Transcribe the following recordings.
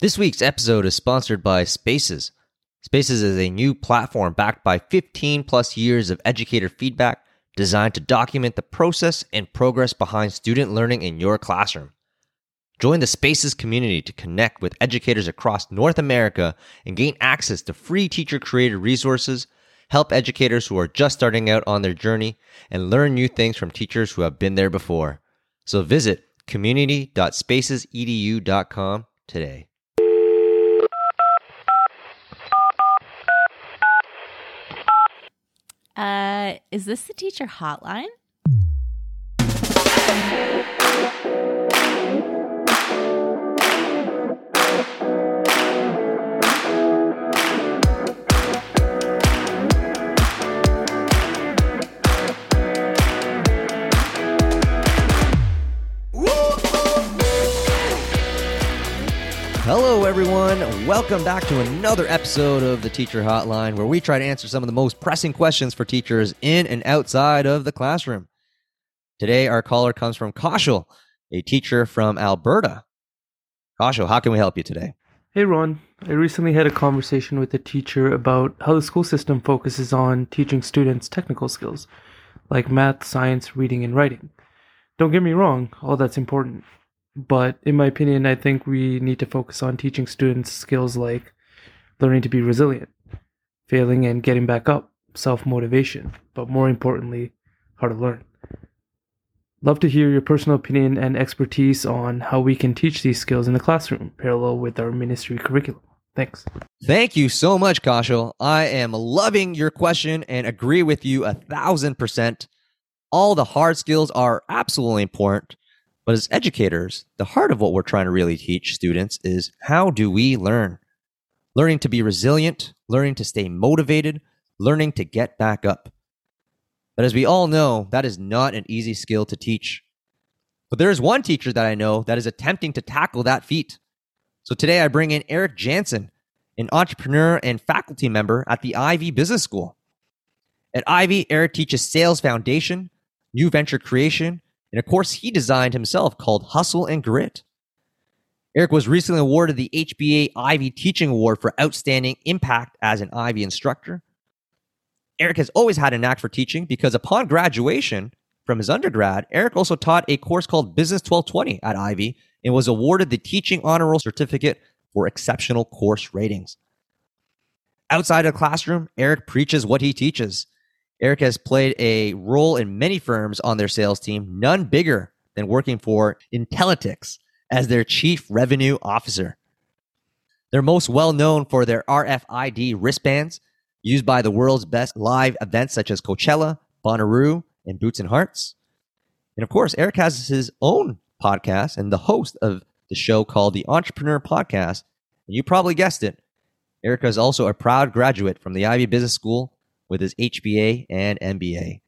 This week's episode is sponsored by Spaces. Spaces is a new platform backed by 15 plus years of educator feedback designed to document the process and progress behind student learning in your classroom. Join the Spaces community to connect with educators across North America and gain access to free teacher created resources, help educators who are just starting out on their journey, and learn new things from teachers who have been there before. So visit community.spacesedu.com today. Uh, is this the teacher hotline? Everyone. Welcome back to another episode of the Teacher Hotline, where we try to answer some of the most pressing questions for teachers in and outside of the classroom. Today, our caller comes from Kaushal, a teacher from Alberta. Kaushal, how can we help you today? Hey Ron, I recently had a conversation with a teacher about how the school system focuses on teaching students technical skills like math, science, reading, and writing. Don't get me wrong, all that's important. But in my opinion, I think we need to focus on teaching students skills like learning to be resilient, failing and getting back up, self motivation, but more importantly, how to learn. Love to hear your personal opinion and expertise on how we can teach these skills in the classroom, parallel with our ministry curriculum. Thanks. Thank you so much, Kaushal. I am loving your question and agree with you a thousand percent. All the hard skills are absolutely important. But as educators, the heart of what we're trying to really teach students is how do we learn? Learning to be resilient, learning to stay motivated, learning to get back up. But as we all know, that is not an easy skill to teach. But there is one teacher that I know that is attempting to tackle that feat. So today I bring in Eric Janssen, an entrepreneur and faculty member at the Ivey Business School. At Ivey, Eric teaches sales foundation, new venture creation, and a course he designed himself called Hustle and Grit. Eric was recently awarded the HBA Ivey Teaching Award for Outstanding Impact as an Ivey instructor. Eric has always had a knack for teaching because upon graduation from his undergrad, Eric also taught a course called Business 1220 at Ivey and was awarded the Teaching Honor Roll Certificate for exceptional course ratings. Outside of the classroom, Eric preaches what he teaches. Eric has played a role in many firms on their sales team, none bigger than working for Intellitix as their chief revenue officer. They're most well known for their RFID wristbands used by the world's best live events such as Coachella, Bonnaroo, and Boots and Hearts. And of course, Eric has his own podcast and the host of the show called the Entrepreneur Podcast. And you probably guessed it. Eric is also a proud graduate from the Ivey Business School with his HBA and MBA.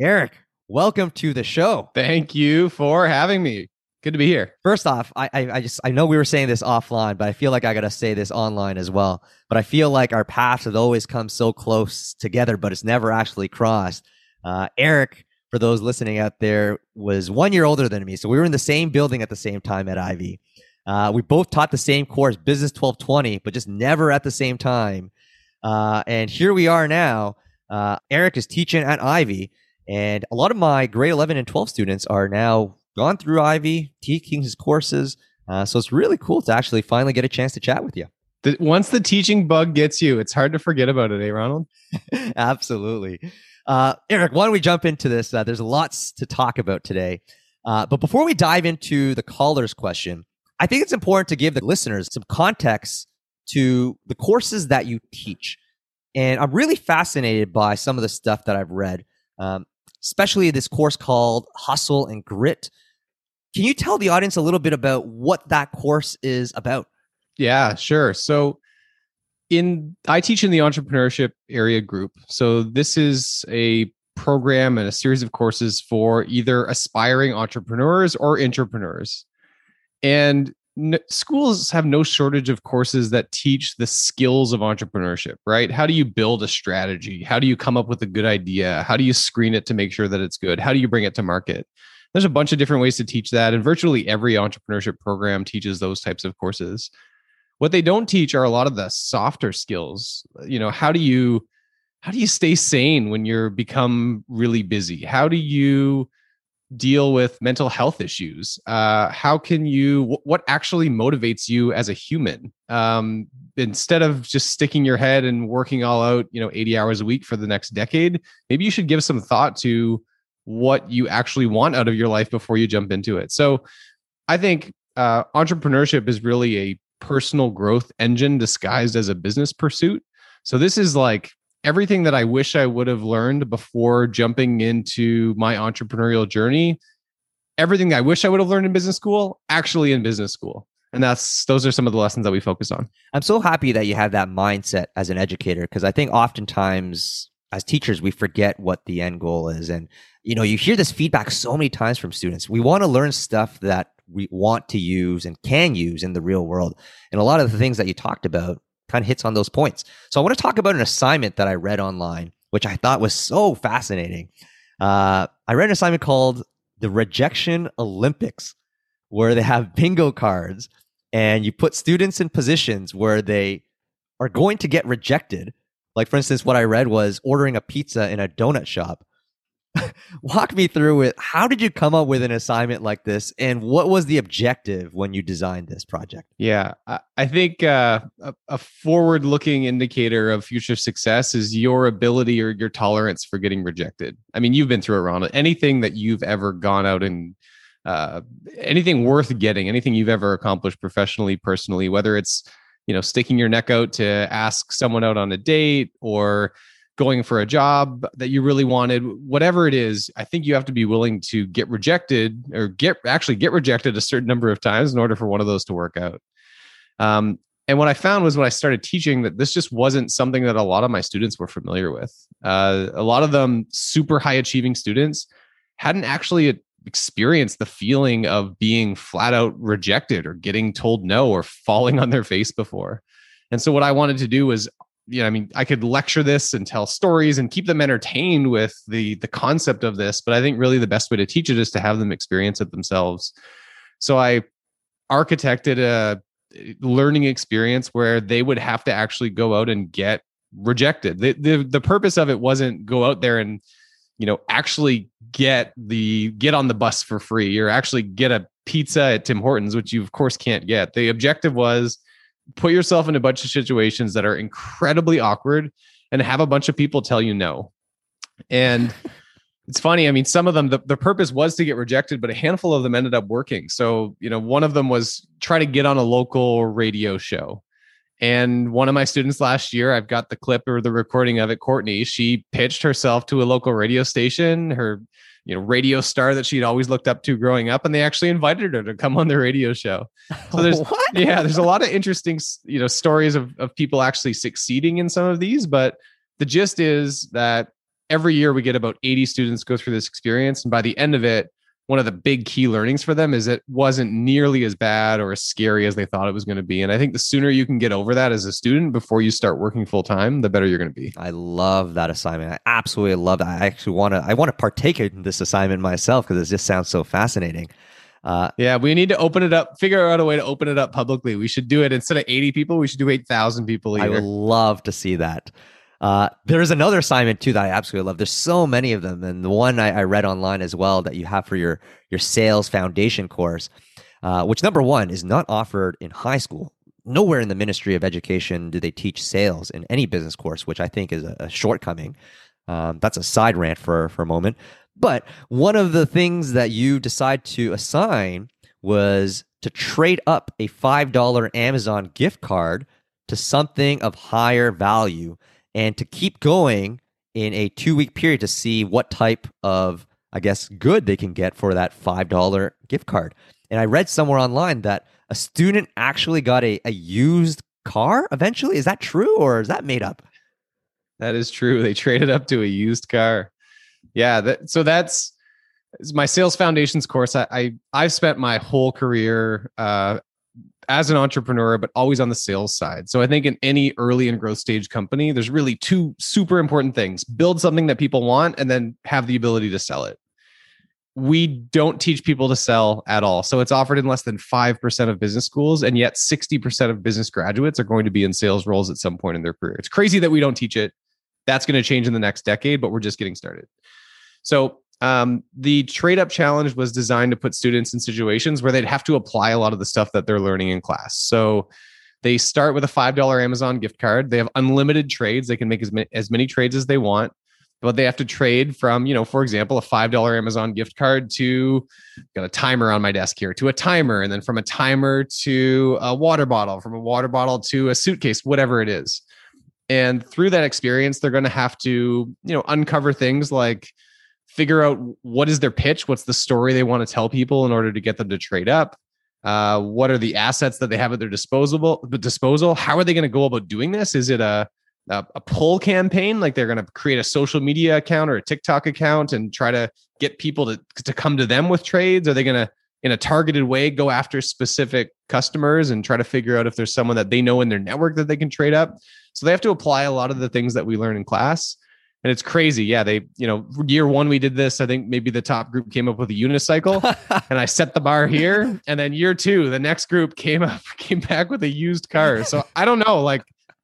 Eric, welcome to the show. Thank you for having me. Good to be here. First off, I, I, I just I know we were saying this offline, but I feel like I gotta say this online as well. But I feel like our paths have always come so close together, but it's never actually crossed. Uh, Eric, for those listening out there, was one year older than me, so we were in the same building at the same time at Ivey. Uh, we both taught the same course, Business 1220, but just never at the same time. Uh, and here we are now. Uh, Eric is teaching at Ivey, and a lot of my grade 11 and 12 students are now gone through Ivey, taking his courses. Uh, so it's really cool to actually finally get a chance to chat with you. The, once the teaching bug gets you, it's hard to forget about it, eh, Ronald? Absolutely. Uh, Eric, why don't we jump into this? Uh, there's lots to talk about today. Uh, but before we dive into the caller's question, I think it's important to give the listeners some context to the courses that you teach. And I'm really fascinated by some of the stuff that I've read, um, especially this course called Hustle and Grit. Can you tell the audience a little bit about what that course is about? Yeah, sure. So, in I teach in the entrepreneurship area group. So this is a program and a series of courses for either aspiring entrepreneurs or entrepreneurs. And schools have no shortage of courses that teach the skills of entrepreneurship, right? How do you build a strategy? How do you come up with a good idea? How do you screen it to make sure that it's good? How do you bring it to market? There's a bunch of different ways to teach that, and virtually every entrepreneurship program teaches those types of courses. What they don't teach are a lot of the softer skills. You know, how do you how do you stay sane when you're become really busy? How do you deal with mental health issues? Uh, how can you, what actually motivates you as a human? Um, instead of just sticking your head and working all out, you know, 80 hours a week for the next decade, maybe you should give some thought to what you actually want out of your life before you jump into it. So I think uh, entrepreneurship is really a personal growth engine disguised as a business pursuit. So this is like everything that I wish I would have learned before jumping into my entrepreneurial journey, everything I wish I would have learned in business school, actually in business school. And that's those are some of the lessons that we focus on. I'm so happy that you have that mindset as an educator because I think oftentimes as teachers we forget what the end goal is and you know you hear this feedback so many times from students. We want to learn stuff that we want to use and can use in the real world. And a lot of the things that you talked about kind of hits on those points. So I want to talk about an assignment that I read online, which I thought was so fascinating. Uh, I read an assignment called the Rejection Olympics, where they have bingo cards and you put students in positions where they are going to get rejected. Like, for instance, what I read was ordering a pizza in a donut shop. walk me through it. How did you come up with an assignment like this, and what was the objective when you designed this project? Yeah, I think uh, a, a forward-looking indicator of future success is your ability or your tolerance for getting rejected. I mean, you've been through it, Ronald. Anything that you've ever gone out and uh, anything worth getting, anything you've ever accomplished professionally, personally, whether it's you know sticking your neck out to ask someone out on a date or going for a job that you really wanted, whatever it is, I think you have to be willing to get rejected or get actually get rejected a certain number of times in order for one of those to work out. Um, and what I found was when I started teaching that this just wasn't something that a lot of my students were familiar with. Uh, a lot of them, super high achieving students, hadn't actually experienced the feeling of being flat out rejected or getting told no or falling on their face before. And so what I wanted to do was you know, I mean, I could lecture this and tell stories and keep them entertained with the the concept of this, but I think really the best way to teach it is to have them experience it themselves. So I architected a eh, learning experience where they would have to actually go out and get rejected. The the, the purpose of it wasn't go out there and you know actually get the get on the bus for free or actually get a pizza at Tim Hortons, which you of course can't get. The objective was put yourself in a bunch of situations that are incredibly awkward and have a bunch of people tell you no. And it's funny. I mean, some of them, the, the purpose was to get rejected, but a handful of them ended up working. So, you know, one of them was try to get on a local radio show. And one of my students last year, I've got the clip or the recording of it, Courtney, she pitched herself to a local radio station. Her you know radio star that she'd always looked up to growing up and they actually invited her to come on the radio show so there's what? yeah there's a lot of interesting you know stories of, of people actually succeeding in some of these but the gist is that every year we get about 80 students go through this experience and by the end of it one of the big key learnings for them is it wasn't nearly as bad or as scary as they thought it was going to be. And I think the sooner you can get over that as a student before you start working full time, the better you're going to be. I love that assignment. I absolutely love that. I actually want to I want to partake in this assignment myself because it just sounds so fascinating. Uh, yeah, we need to open it up, figure out a way to open it up publicly. We should do it instead of 80 people, we should do 8,000 people a year. I would love to see that. Uh, there's another assignment too that I absolutely love. There's so many of them, and the one I, I read online as well that you have for your your sales foundation course, uh, which number one is not offered in high school. Nowhere in the Ministry of Education do they teach sales in any business course, which I think is a, a shortcoming. Um, that's a side rant for for a moment. But one of the things that you decide to assign was to trade up a five dollar Amazon gift card to something of higher value and to keep going in a two week period to see what type of, I guess, good they can get for that $5 gift card. And I read somewhere online that a student actually got a, a used car eventually. Is that true or is that made up? That is true. They traded up to a used car. Yeah. That, so that's my sales foundations course. I, I I've spent my whole career uh, as an entrepreneur, but always on the sales side. So I think in any early and growth stage company, there's really two super important things build something that people want and then have the ability to sell it. we don't teach people to sell at all. So it's offered in less than 5% of business schools. And yet 60% of business graduates are going to be in sales roles at some point in their career. It's crazy that we don't teach it. That's going to change in the next decade, but we're just getting started. So um, the trade up challenge was designed to put students in situations where they'd have to apply a lot of the stuff that they're learning in class. So they start with a $5 Amazon gift card. They have unlimited trades. They can make as many, as many trades as they want but they have to trade from, you know, for example, a $5 Amazon gift card to got a timer on my desk here to a timer, and then from a timer to a water bottle, from a water bottle to a suitcase, whatever it is. And through that experience, they're going to have to, you know, uncover things like figure out what is their pitch, what's the story they want to tell people in order to get them to trade up. Uh, what are the assets that they have at their disposal? Disposal. How are they going to go about doing this? Is it a a, a pull campaign like they're going to create a social media account or a tiktok account and try to get people to, to come to them with trades are they going to in a targeted way go after specific customers and try to figure out if there's someone that they know in their network that they can trade up so they have to apply a lot of the things that we learn in class and it's crazy yeah they you know year one we did this i think maybe the top group came up with a unicycle and i set the bar here and then year two the next group came up came back with a used car so i don't know like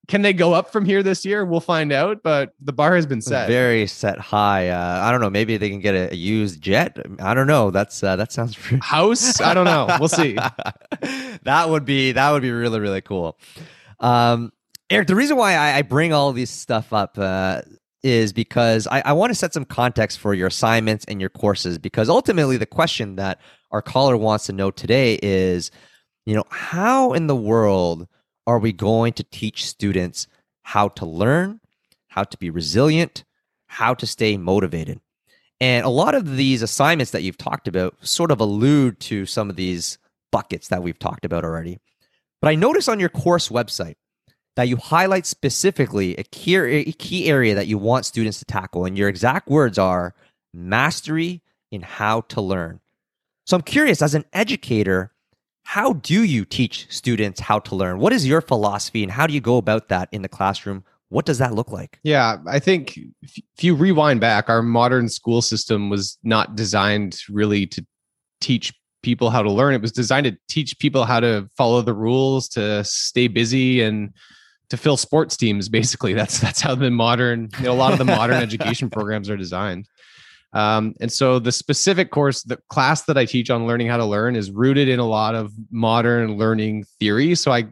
can they go up from here this year? We'll find out, but the bar has been set. Very set high. Uh, I don't know. Maybe they can get a, a used jet. I don't know. That's uh, that sounds pretty... house. I don't know. We'll see. that would be that would be really really cool. Um, Eric, the reason why I, I bring all these stuff up uh, is because I, I want to set some context for your assignments and your courses. Because ultimately, the question that our caller wants to know today is, you know, how in the world are we going to teach students how to learn, how to be resilient, how to stay motivated? And a lot of these assignments that you've talked about sort of allude to some of these buckets that we've talked about already. But I notice on your course website that you highlight specifically a key, a key area that you want students to tackle. And your exact words are mastery in how to learn. So I'm curious, as an educator, how do you teach students how to learn? What is your philosophy and how do you go about that in the classroom? What does that look like? Yeah, I think if you rewind back, our modern school system was not designed really to teach people how to learn. It was designed to teach people how to follow the rules, to stay busy and to fill sports teams basically. That's that's how the modern, you know, a lot of the modern education programs are designed. Um, and so the specific course, the class that I teach on learning how to learn is rooted in a lot of modern learning theory. So I,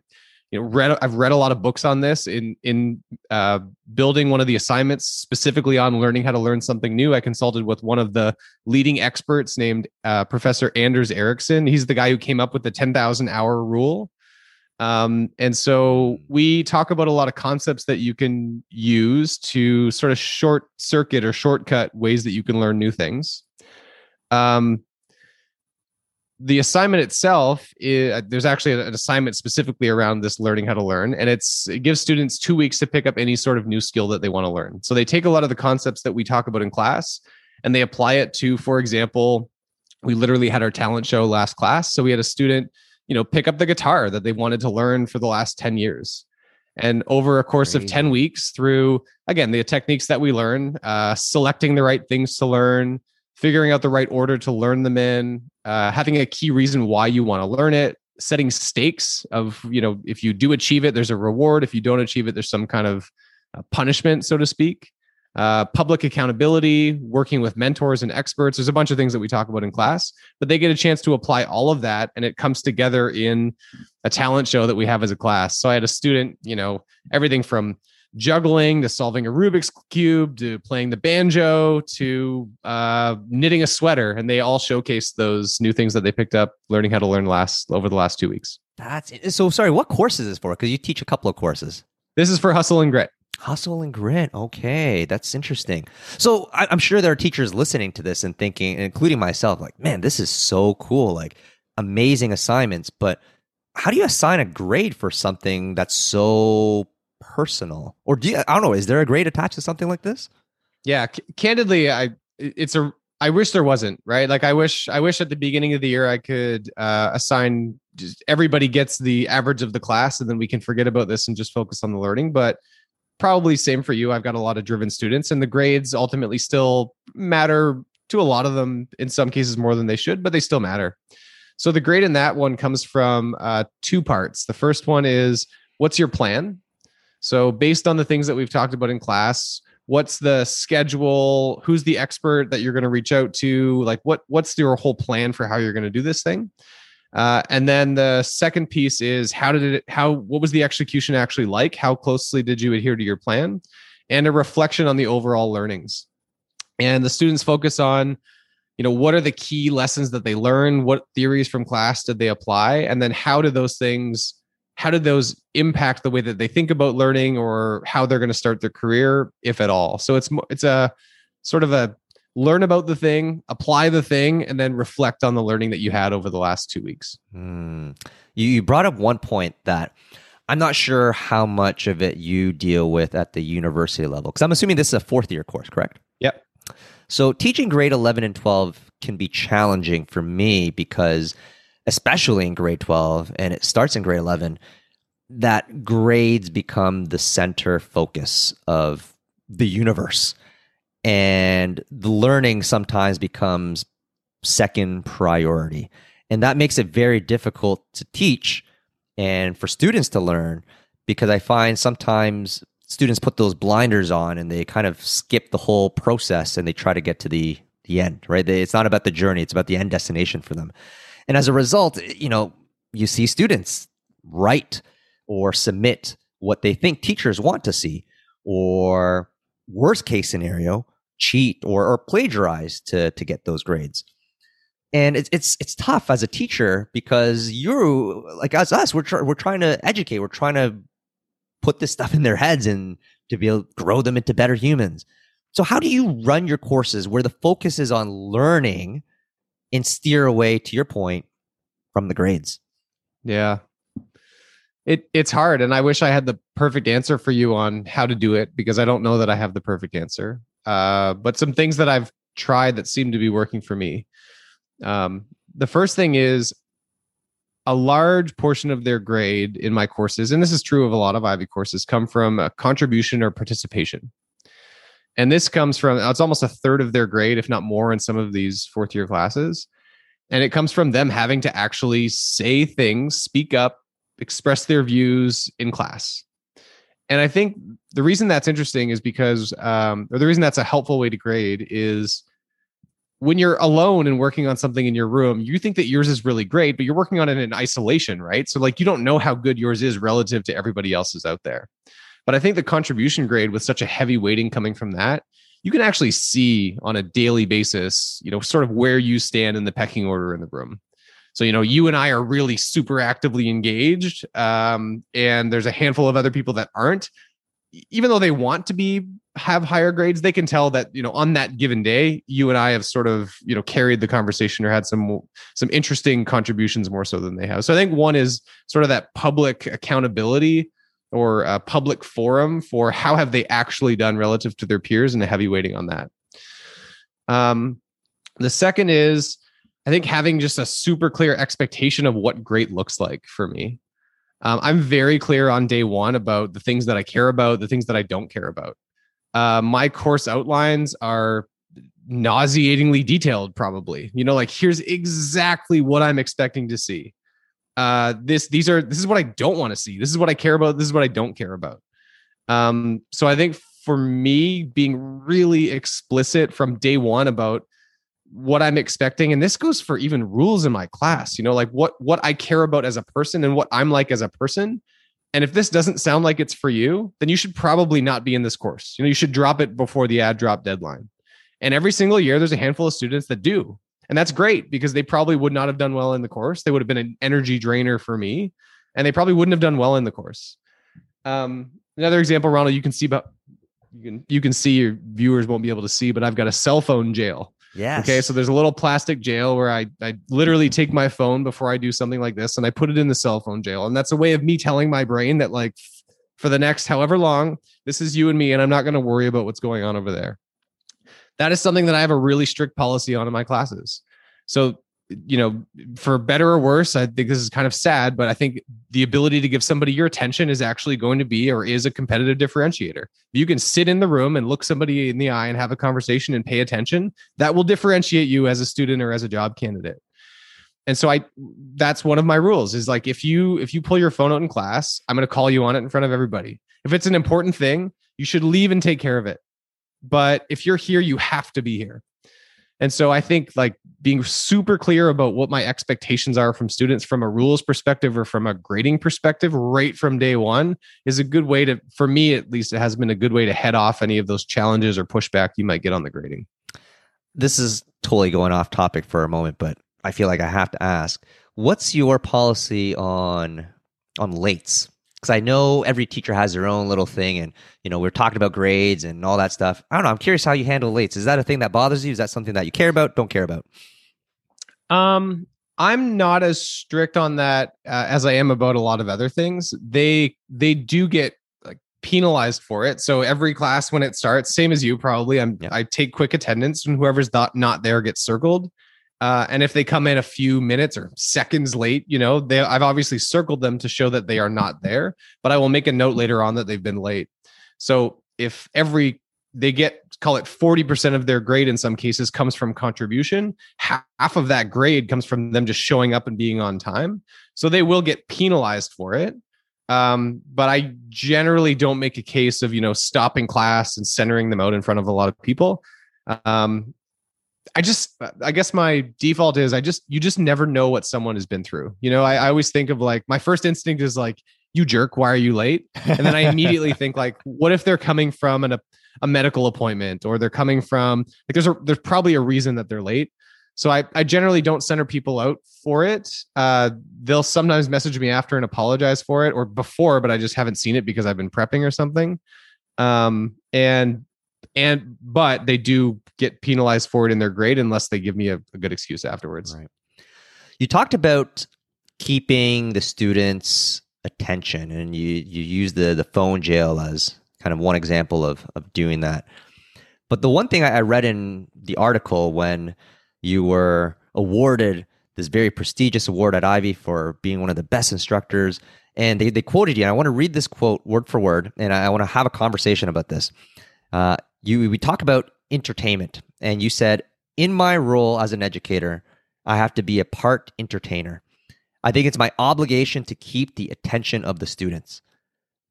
you know, read I've read a lot of books on this in in uh, building one of the assignments specifically on learning how to learn something new. I consulted with one of the leading experts named uh, Professor Anders Ericsson. He's the guy who came up with the ten thousand hour rule. Um, and so we talk about a lot of concepts that you can use to sort of short circuit or shortcut ways that you can learn new things. Um, the assignment itself is there's actually an assignment specifically around this learning how to learn and it's it gives students two weeks to pick up any sort of new skill that they want to learn so they take a lot of the concepts that we talk about in class and they apply it to for example we literally had our talent show last class so we had a student you know, pick up the guitar that they wanted to learn for the last 10 years. And over a course of 10 weeks, through again, the techniques that we learn, uh, selecting the right things to learn, figuring out the right order to learn them in, uh, having a key reason why you want to learn it, setting stakes of, you know, if you do achieve it, there's a reward. If you don't achieve it, there's some kind of uh, punishment, so to speak uh, public accountability, working with mentors and experts. There's a bunch of things that we talk about in class, but they get a chance to apply all of that and it comes together in a talent show that we have as a class. So I had a student, you know, everything from juggling to solving a Rubik's Cube to playing the banjo to uh, knitting a sweater. And they all showcase those new things that they picked up learning how to learn last over the last two weeks. That's so sorry. What course is this for? Because you teach a couple of courses. This is for Hustle and Grit. Hustle and grit. Okay, that's interesting. So I, am sure there are teachers listening to this and thinking, including myself, like, man, this is so cool. Like, amazing assignments. But how do you assign a grade for something that's so personal? Or do you, I don't know, is there a grade attached to something like this? Yeah, c- candidly, I it's a I wish there wasn't, right? Like I wish I wish at the beginning of the year I could uh, assign just everybody gets the average of the class and then we can forget about this and just focus on the learning, but probably same for you. I've got a lot of driven students, and the grades ultimately still matter to a lot of them, in some cases, more than they should, but they still matter. So the grade in that one comes from uh, two parts. The first one is what's your plan? So, based on the things that we've talked about in class, what's the schedule? Who's the expert that you're going to reach out to? Like, what what's your whole plan for how you're going to do this thing? Uh, and then the second piece is how did it? How what was the execution actually like? How closely did you adhere to your plan? And a reflection on the overall learnings. And the students focus on you know what are the key lessons that they learn what theories from class did they apply and then how do those things how did those impact the way that they think about learning or how they're going to start their career if at all so it's it's a sort of a learn about the thing apply the thing and then reflect on the learning that you had over the last two weeks Mm. You, you brought up one point that I'm not sure how much of it you deal with at the university level because I'm assuming this is a fourth year course, correct? Yep. So teaching grade 11 and 12 can be challenging for me because, especially in grade 12, and it starts in grade 11, that grades become the center focus of the universe. And the learning sometimes becomes second priority. And that makes it very difficult to teach and for students to learn because I find sometimes students put those blinders on and they kind of skip the whole process and they try to get to the the end, right? They, it's not about the journey, it's about the end destination for them. And as a result, you know, you see students write or submit what they think teachers want to see or worst case scenario, cheat or, or plagiarize to to get those grades. And it's it's it's tough as a teacher because you're like as us we're tr- we're trying to educate we're trying to put this stuff in their heads and to be able to grow them into better humans. So how do you run your courses where the focus is on learning and steer away to your point from the grades? Yeah. It it's hard and i wish i had the perfect answer for you on how to do it because i don't know that i have the perfect answer uh, but some things that i've tried that seem to be working for me um, the first thing is a large portion of their grade in my courses, and this is true of a lot of Ivey courses, come from a contribution or participation. And this comes from, it's almost a third of their grade, if not more, in some of these fourth year classes. And it comes from them having to actually say things, speak up, express their views in class. And I think the reason that's interesting is because, um, or the reason that's a helpful way to grade is when you're alone and working on something in your room, you think that yours is really great, but you're working on it in isolation, right? So, like, you don't know how good yours is relative to everybody else's out there. But I think the contribution grade, with such a heavy weighting coming from that, you can actually see on a daily basis, you know, sort of where you stand in the pecking order in the room. So, you know, you and I are really super actively engaged, um, and there's a handful of other people that aren't. Even though they want to be have higher grades they can tell that you know on that given day you and i have sort of you know carried the conversation or had some some interesting contributions more so than they have. So i think one is sort of that public accountability or a public forum for how have they actually done relative to their peers and a heavy weighting on that. Um the second is i think having just a super clear expectation of what great looks like for me um, I'm very clear on day one about the things that I care about, the things that I don't care about. Uh, my course outlines are nauseatingly detailed, probably. You know, like here's exactly what I'm expecting to see. Uh, this, these are, this is what I don't want to see. This is what I care about. This is what I don't care about. Um, so I think for me, being really explicit from day one about what I'm expecting. And this goes for even rules in my class, you know, like what what I care about as a person and what I'm like as a person. And if this doesn't sound like it's for you, then you should probably not be in this course. You know, you should drop it before the ad drop deadline. And every single year there's a handful of students that do. And that's great because they probably would not have done well in the course. They would have been an energy drainer for me, and they probably wouldn't have done well in the course. Um, another example, Ronald, you can see about you can you can see your viewers won't be able to see, but I've got a cell phone jail. Yes. Okay, so there's a little plastic jail where I I literally take my phone before I do something like this and I put it in the cell phone jail. And that's a way of me telling my brain that like for the next however long, this is you and me and I'm not going to worry about what's going on over there. That is something that I have a really strict policy on in my classes. So you know, for better or worse, I think this is kind of sad, but I think the ability to give somebody your attention is actually going to be or is a competitive differentiator. You can sit in the room and look somebody in the eye and have a conversation and pay attention. That will differentiate you as a student or as a job candidate. And so I that's one of my rules is like if you if you pull your phone out in class, I'm going to call you on it in front of everybody. If it's an important thing, you should leave and take care of it. But if you're here, you have to be here. And so I think like being super clear about what my expectations are from students from a rules perspective or from a grading perspective right from day one is a good way to, for me at least, it has been a good way to head off any of those challenges or pushback you might get on the grading. This is totally going off topic for a moment, but I feel like I have to ask what's your policy on on lates because I know every teacher has their own little thing, and you know we're talking about grades and all that stuff. I don't know. I'm curious how you handle lates. Is that a thing that bothers you? Is that something that you care about? Don't care about? Um, I'm not as strict on that uh, as I am about a lot of other things. They they do get like penalized for it. So every class when it starts, same as you probably, I'm yeah. I take quick attendance, and whoever's not not there gets circled. Uh, and if they come in a few minutes or seconds late, you know, they I've obviously circled them to show that they are not there, but I will make a note later on that they've been late. So if every they get call it 40% of their grade in some cases comes from contribution, half of that grade comes from them just showing up and being on time. So they will get penalized for it. Um, but I generally don't make a case of, you know, stopping class and centering them out in front of a lot of people. Um, I just, I guess my default is I just, you just never know what someone has been through. You know, I, I always think of like, my first instinct is like, you jerk, why are you late? And then I immediately think like, what if they're coming from an, a, a medical appointment or they're coming from like, there's a, there's probably a reason that they're late. So I, I generally don't center people out for it. Uh, they'll sometimes message me after and apologize for it or before, but I just haven't seen it because I've been prepping or something. Um, and and but they do get penalized for it in their grade unless they give me a, a good excuse afterwards. Right. You talked about keeping the students' attention, and you you use the the phone jail as kind of one example of of doing that. But the one thing I read in the article when you were awarded this very prestigious award at Ivey for being one of the best instructors, and they, they quoted you. And I want to read this quote word for word, and I, I want to have a conversation about this. Uh, you we talk about entertainment, and you said in my role as an educator, I have to be a part entertainer. I think it's my obligation to keep the attention of the students.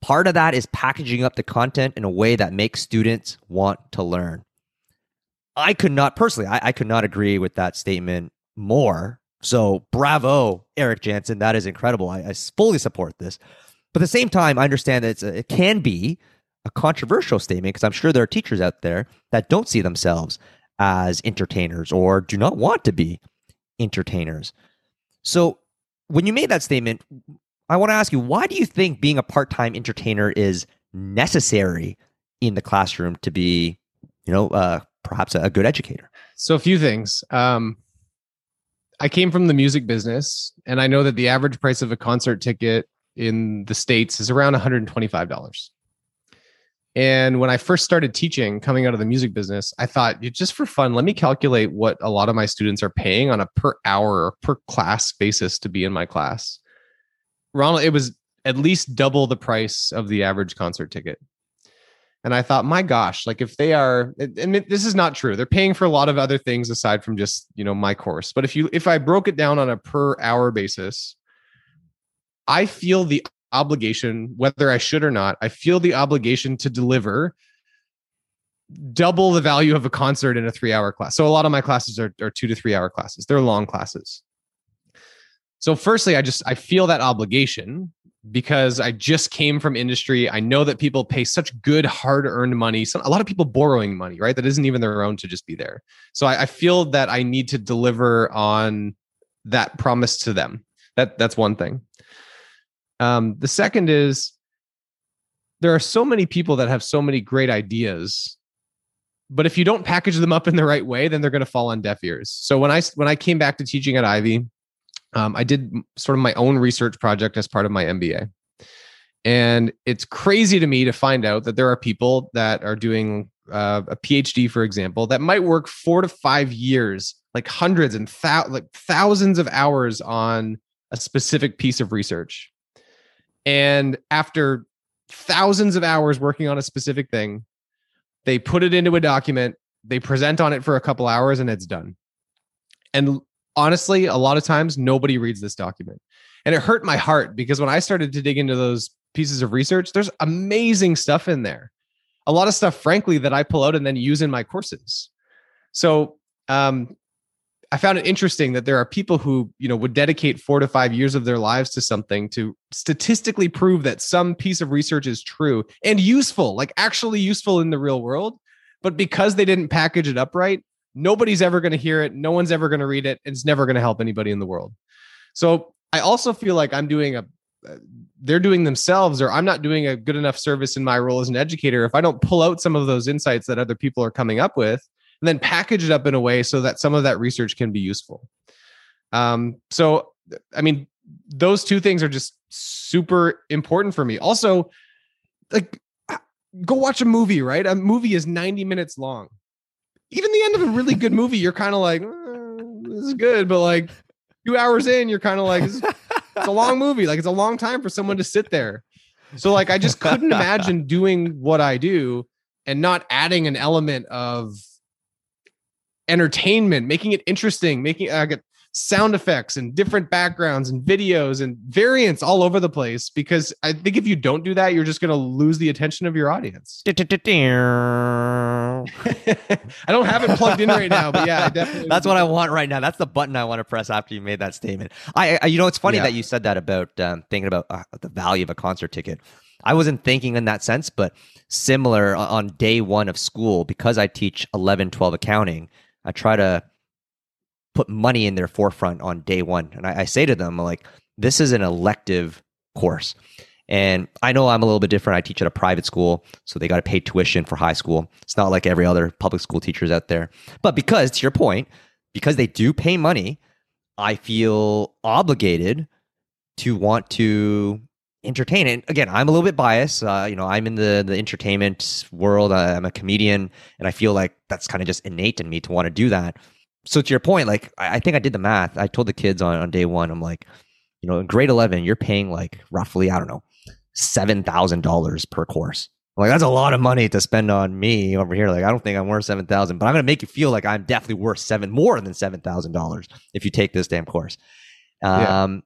Part of that is packaging up the content in a way that makes students want to learn. I could not personally, I, I could not agree with that statement more. So bravo, Eric Janssen. That is incredible. I, I fully support this. But at the same time, I understand that it can be a controversial statement because I'm sure there are teachers out there that don't see themselves as entertainers or do not want to be entertainers. So, when you made that statement, I want to ask you why do you think being a part time entertainer is necessary in the classroom to be, you know, uh, perhaps a, good educator? So, a few things. Um, I came from the music business, and I know that the average price of a concert ticket in the States is around $125. And when I first started teaching, coming out of the music business, I thought, just for fun, let me calculate what a lot of my students are paying on a per hour or per class basis to be in my class. Ronald, it was at least double the price of the average concert ticket. And I thought, my gosh, like if they are, and this is not true. They're paying for a lot of other things aside from just, you know, my course. But if you, if I broke it down on a per hour basis, I feel the obligation, whether I should or not, I feel the obligation to deliver double the value of a concert in a three hour class. So a lot of my classes are, are two to three hour classes. They're long classes. So firstly, I just I feel that obligation because I just came from industry. I know that people pay such good hard earned money. a lot of people borrowing money, right? That isn't even their own to just be there. So I, I feel that I need to deliver on that promise to them. That that's one thing. Um, the second is there are so many people that have so many great ideas but if you don't package them up in the right way then they're going to fall on deaf ears so when i when i came back to teaching at Ivey, um, i did sort of my own research project as part of my mba and it's crazy to me to find out that there are people that are doing uh, a phd for example that might work four to five years like hundreds and like thousands of hours on a specific piece of research. And after thousands of hours working on a specific thing, they put it into a document, they present on it for a couple hours, and it's done. And honestly, a lot of times nobody reads this document. And it hurt my heart because when I started to dig into those pieces of research, there's amazing stuff in there. A lot of stuff, frankly, that I pull out and then use in my courses. So um, I found it interesting that there are people who, you know, would dedicate four to five years of their lives to something to statistically prove that some piece of research is true and useful, like actually useful in the real world. But because they didn't package it up right, nobody's ever going to hear it. No one's ever going to read it. And it's never going to help anybody in the world. So I also feel like I'm doing a, uh, they're doing themselves, or I'm not doing a good enough service in my role as an educator if I don't pull out some of those insights that other people are coming up with and then package it up in a way so that some of that research can be useful. Um, so, I mean, those two things are just super important for me. Also, like, go watch a movie, right? A movie is 90 minutes long. Even the end of a really good movie, you're kind of like, eh, this is good, but like two hours in, you're kind of like, it's, it's a long movie. Like, it's a long time for someone to sit there. So, like, I just couldn't imagine doing what I do and not adding an element of entertainment, making it interesting, making I uh, get sound effects and different backgrounds and videos and variants all over the place because I think if you don't do that, you're just going to lose the attention of your audience. I don't have it plugged in right now, but yeah, definitely. That's what I want right now. That's the button I want to press after you made that statement. I, I you know, it's funny yeah. that you said that about um, thinking about uh, the value of a concert ticket. I wasn't thinking in that sense, but similar on day one of school because I teach 11, 12 accounting I try to put money in their forefront on day one. And I, I say to them, like, this is an elective course. And I know I'm a little bit different. I teach at a private school, so they got to pay tuition for high school. It's not like every other public school teachers out there. But because, to your point, because they do pay money, I feel obligated to want to entertain. And again, I'm a little bit biased. Uh, you know, I'm in the the entertainment world. I'm a comedian, and I feel like that's kind of just innate in me to want to do that. So to your point, like I, I think I did the math. I told the kids on, on day one, I'm like, you know, in grade 11, you're paying like roughly, I don't know, seven thousand dollars per course. Like that's a lot of money to spend on me over here. Like I don't think I'm worth seven thousand, but I'm gonna make you feel like I'm definitely worth seven more than seven thousand dollars if you take this damn course. Um, yeah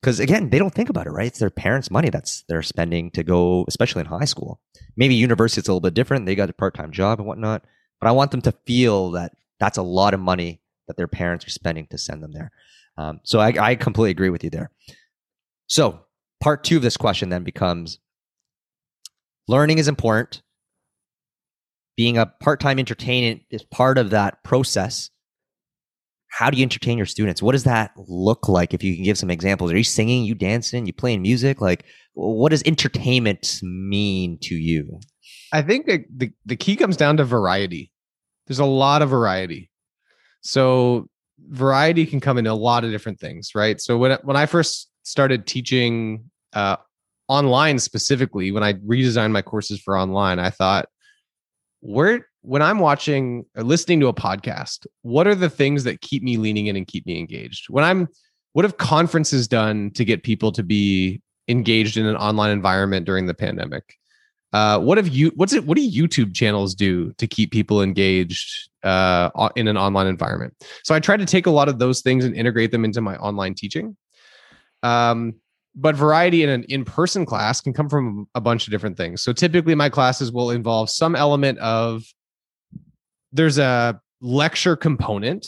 because again they don't think about it right? It's their parents money that's they're spending to go especially in high school. Maybe university it's a little bit different they got a part-time job and whatnot but i want them to feel that that's a lot of money that their parents are spending to send them there. Um, so I, I completely agree with you there. So part two of this question then becomes learning is important. Being a part-time entertainment is part of that process how do you entertain your students? What does that look like? If you can give some examples, are you singing, you dancing, you playing music? Like, what does entertainment mean to you? I think the the key comes down to variety. There's a lot of variety. So variety can come in a lot of different things, right? So when when I first started teaching uh, online specifically, when I redesigned my courses for online, I thought, where when I'm watching or listening to a podcast, what are the things that keep me leaning in and keep me engaged? When I'm, what have conferences done to get people to be engaged in an online environment during the pandemic? Uh, what have you? What's it? What do YouTube channels do to keep people engaged uh, in an online environment? So I try to take a lot of those things and integrate them into my online teaching. Um, but variety in an in-person class can come from a bunch of different things. So typically, my classes will involve some element of there's a lecture component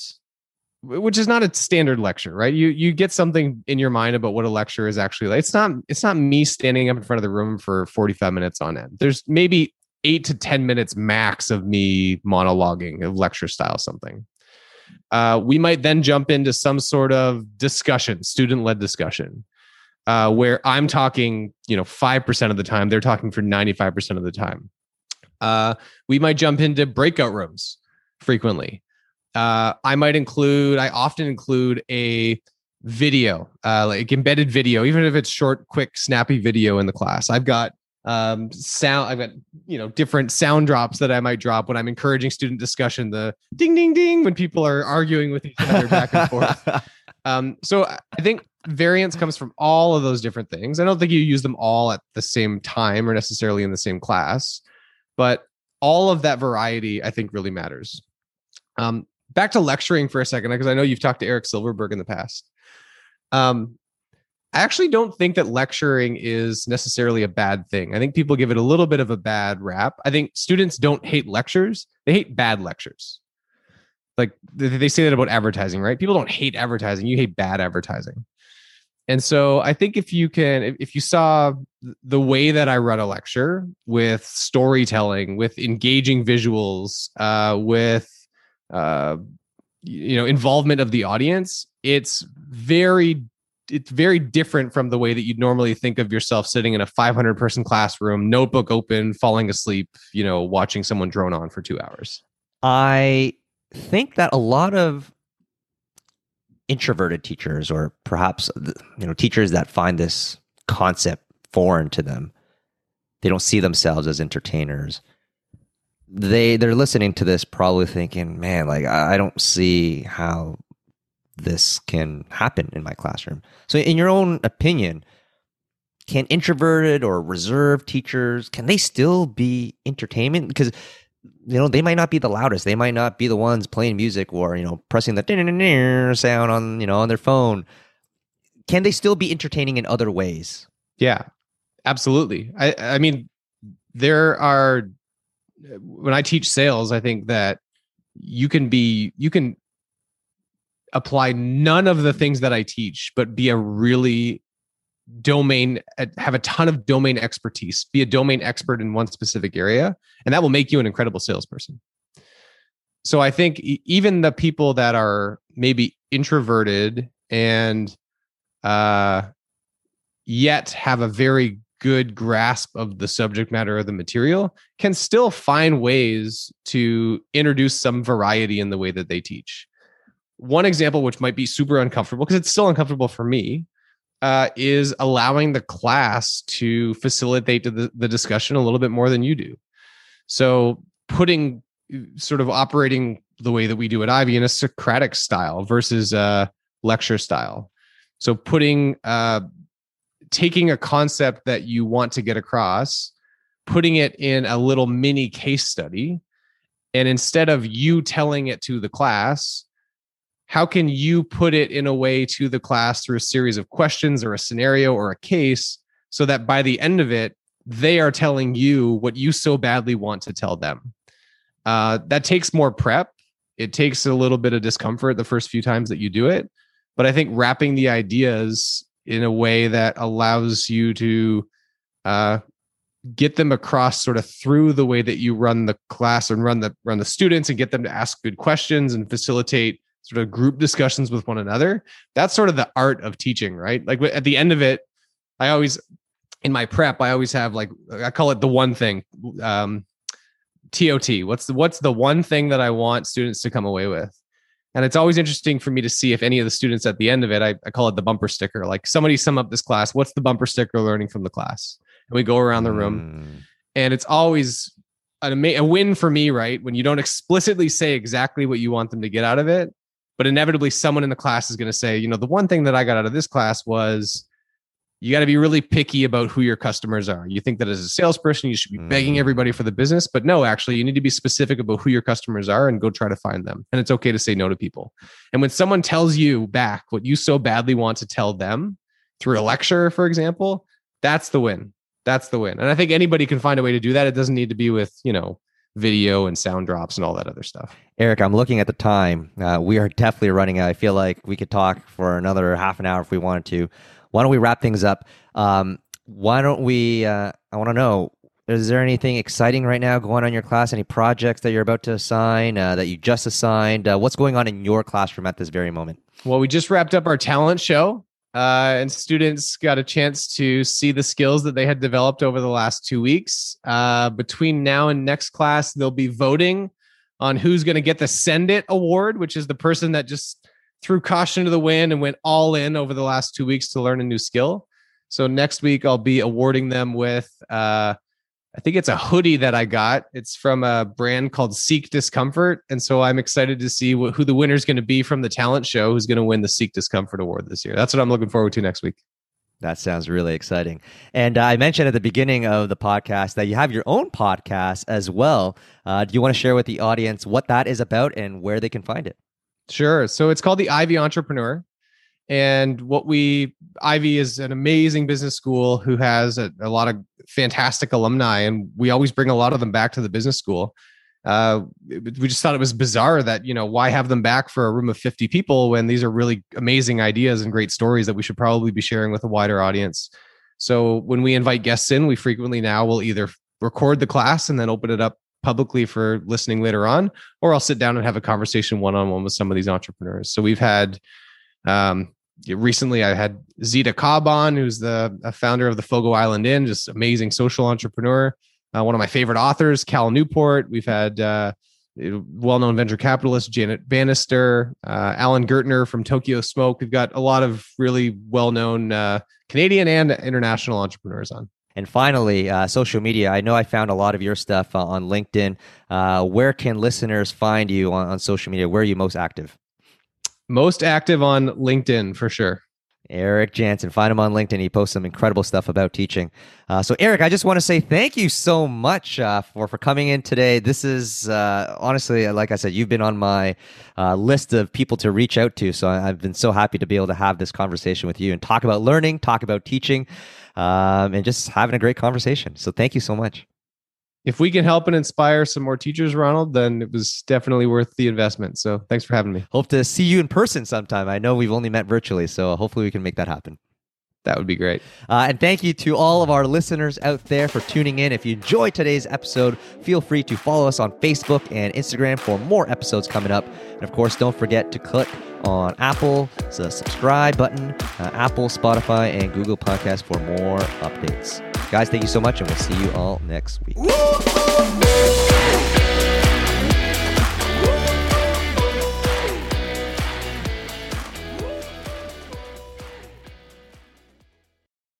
which is not a standard lecture right? You you get something in your mind about what a lecture is actually like. It's not it's not me standing up in front of the room for 45 minutes on end. There's maybe 8 to 10 minutes max of me monologuing of lecture style something. Uh, we might then jump into some sort of discussion student led discussion uh, where i'm talking you know 5% of the time they're talking for 95% of the time uh, we might jump into breakout rooms frequently. Uh, I might include, I often include a video, uh, like embedded video, even if it's short, quick, snappy video in the class. I've got um, sound. I've got you know different sound drops that I might drop when I'm encouraging student discussion. The ding ding ding when people are arguing with each other back and forth. Um, so I think variance comes from all of those different things. I don't think you use them all at the same time or necessarily in the same class, but all of that variety I think really matters. Um, back to lecturing for a second, because I know you've talked to Eric Silverberg in the past. Um, I actually don't think that lecturing is necessarily a bad thing. I think people give it a little bit of a bad rap. I think students don't hate lectures, they hate bad lectures. Like they say that about advertising, right? People don't hate advertising, you hate bad advertising. And so I think if you can, if you saw the way that I run a lecture with storytelling, with engaging visuals, uh, with uh, you know involvement of the audience, it's very it's very different from the way that you'd normally think of yourself sitting in a 500 person classroom, notebook open, falling asleep, you know, watching someone drone on for two hours. I think that a lot of introverted teachers, or perhaps uh, you know teachers that find this concept foreign to them, they don't see themselves as entertainers. They they're listening to this probably thinking, man, like I don't see how this can happen in my classroom. So, in your own opinion, can introverted or reserved teachers can they still be entertainment? Because you know they might not be the loudest, they might not be the ones playing music or you know pressing the sound on you know on their phone. Can they still be entertaining in other ways? Yeah, absolutely. I I mean, there are when I teach sales, I think that you can be you can apply none of the things that I teach, but be a really domain, uh, have a ton of domain expertise, be a domain expert in one specific area, and that will make you an incredible salesperson. So I think even the people that are maybe introverted and uh, yet have a very good grasp of the subject matter of the material can still find ways to introduce some variety in the way that they teach one example, which might be super uncomfortable because it's still uncomfortable for me, uh, is allowing the class to facilitate the, the discussion a little bit more than you do. So putting sort of operating the way that we do at Ivey in a Socratic style versus a lecture style. So putting uh, taking a concept that you want to get across, putting it in a little mini case study, and instead of you telling it to the class, how can you put it in a way to the class through a series of questions or a scenario or a case so that by the end of it they are telling you what you so badly want to tell them? Uh, that takes more prep. It takes a little bit of discomfort the first few times that you do it. But i think wrapping the ideas in a way that allows you to uh, get them across sort of through the way that you run the class and run the run the students and get them to ask good questions and facilitate sort of group discussions with one another. That's sort of the art of teaching, right? Like at the end of it, I always in my prep, I always have like I call it the one thing. Um, TOT. What's the what's the one thing that I want students to come away with? And it's always interesting for me to see if any of the students at the end of it, I, I call it the bumper sticker. Like somebody sum up this class. What's the bumper sticker learning from the class? And we go around the room, mm. and it's always an, a win for me, right? When you don't explicitly say exactly what you want them to get out of it, but inevitably someone in the class is going to say, you know, the one thing that I got out of this class was you got to be really picky about who your customers are. You think that as a salesperson, you should be begging mm. everybody for the business, but no, actually, you need to be specific about who your customers are and go try to find them. And it's okay to say no to people. And when someone tells you back what you so badly want to tell them through a lecture, for example, that's the win. That's the win. And I think anybody can find a way to do that. It doesn't need to be with, you know, video and sound drops and all that other stuff. Eric, I'm looking at the time. Uh, we are definitely running out. I feel like we could talk for another half an hour if we wanted to. Why don't we wrap things up? Um, why don't we? Uh, I want to know. Is there anything exciting right now going on in your class? Any projects that you're about to assign uh, that you just assigned? Uh, what's going on in your classroom at this very moment? Well, we just wrapped up our talent show uh, and students got a chance to see the skills that they had developed over the last two weeks. Uh, between now and next class, they'll be voting on who's going to get the Send It Award, which is the person that just threw caution to the wind and went all in over the last two weeks to learn a new skill. So next week I'll be awarding them with uh, I think it's a hoodie that I got. It's from a brand called Seek Discomfort, and so I'm excited to see wh- who the winner is going to be from the talent show. Who's going to win the Seek Discomfort award this year? That's what I'm looking forward to next week. That sounds really exciting. And uh, I mentioned at the beginning of the podcast that you have your own podcast as well. Uh, do you want to share with the audience what that is about and where they can find it? Sure. So it's called the Ivey Entrepreneur. And what we, Ivey is an amazing business school who has a, a, lot of fantastic alumni, and we always bring a lot of them back to the business school. Uh, we just thought it was bizarre that, you know, why have them back for a room of 50 people when these are really amazing ideas and great stories that we should probably be sharing with a wider audience. So when we invite guests in, we frequently now will either record the class and then open it up publicly for listening later on, or I'll sit down and have a conversation one on one with some of these entrepreneurs. So we've had um, recently I had Zita Cobb on, who's the founder of the Fogo Island Inn, just amazing social entrepreneur. Uh, one of my favorite authors, Cal Newport. We've had uh, well-known venture capitalist Janet Bannister, uh, Alan Gertner from Tokyo Smoke. We've got a lot of really well-known uh, Canadian and international entrepreneurs on. And finally, uh, social media. I know I found a lot of your stuff uh, on LinkedIn. where can listeners find you on, on social media? Where are you most active? Most active on LinkedIn for sure. Eric Janssen. Find him on LinkedIn. He posts some incredible stuff about teaching. Uh, so, Eric, I just want to say thank you so much uh, for for coming in today. This is uh, honestly, like I said, you've been on my uh, list of people to reach out to. So, I've been so happy to be able to have this conversation with you and talk about learning, talk about teaching, um, and just having a great conversation. So, thank you so much if we can help and inspire some more teachers, Ronald, then it was definitely worth the investment. So thanks for having me. Hope to see you in person sometime. I know we've only met virtually, so hopefully we can make that happen. That would be great. Uh, and thank you to all of our listeners out there for tuning in. If you enjoyed today's episode, feel free to follow us on Facebook and Instagram for more episodes coming up. And of course, don't forget to click on Apple, the subscribe button, uh, Apple, Spotify, and Google Podcast for more updates. Guys, thank you so much, and we'll see you all next week.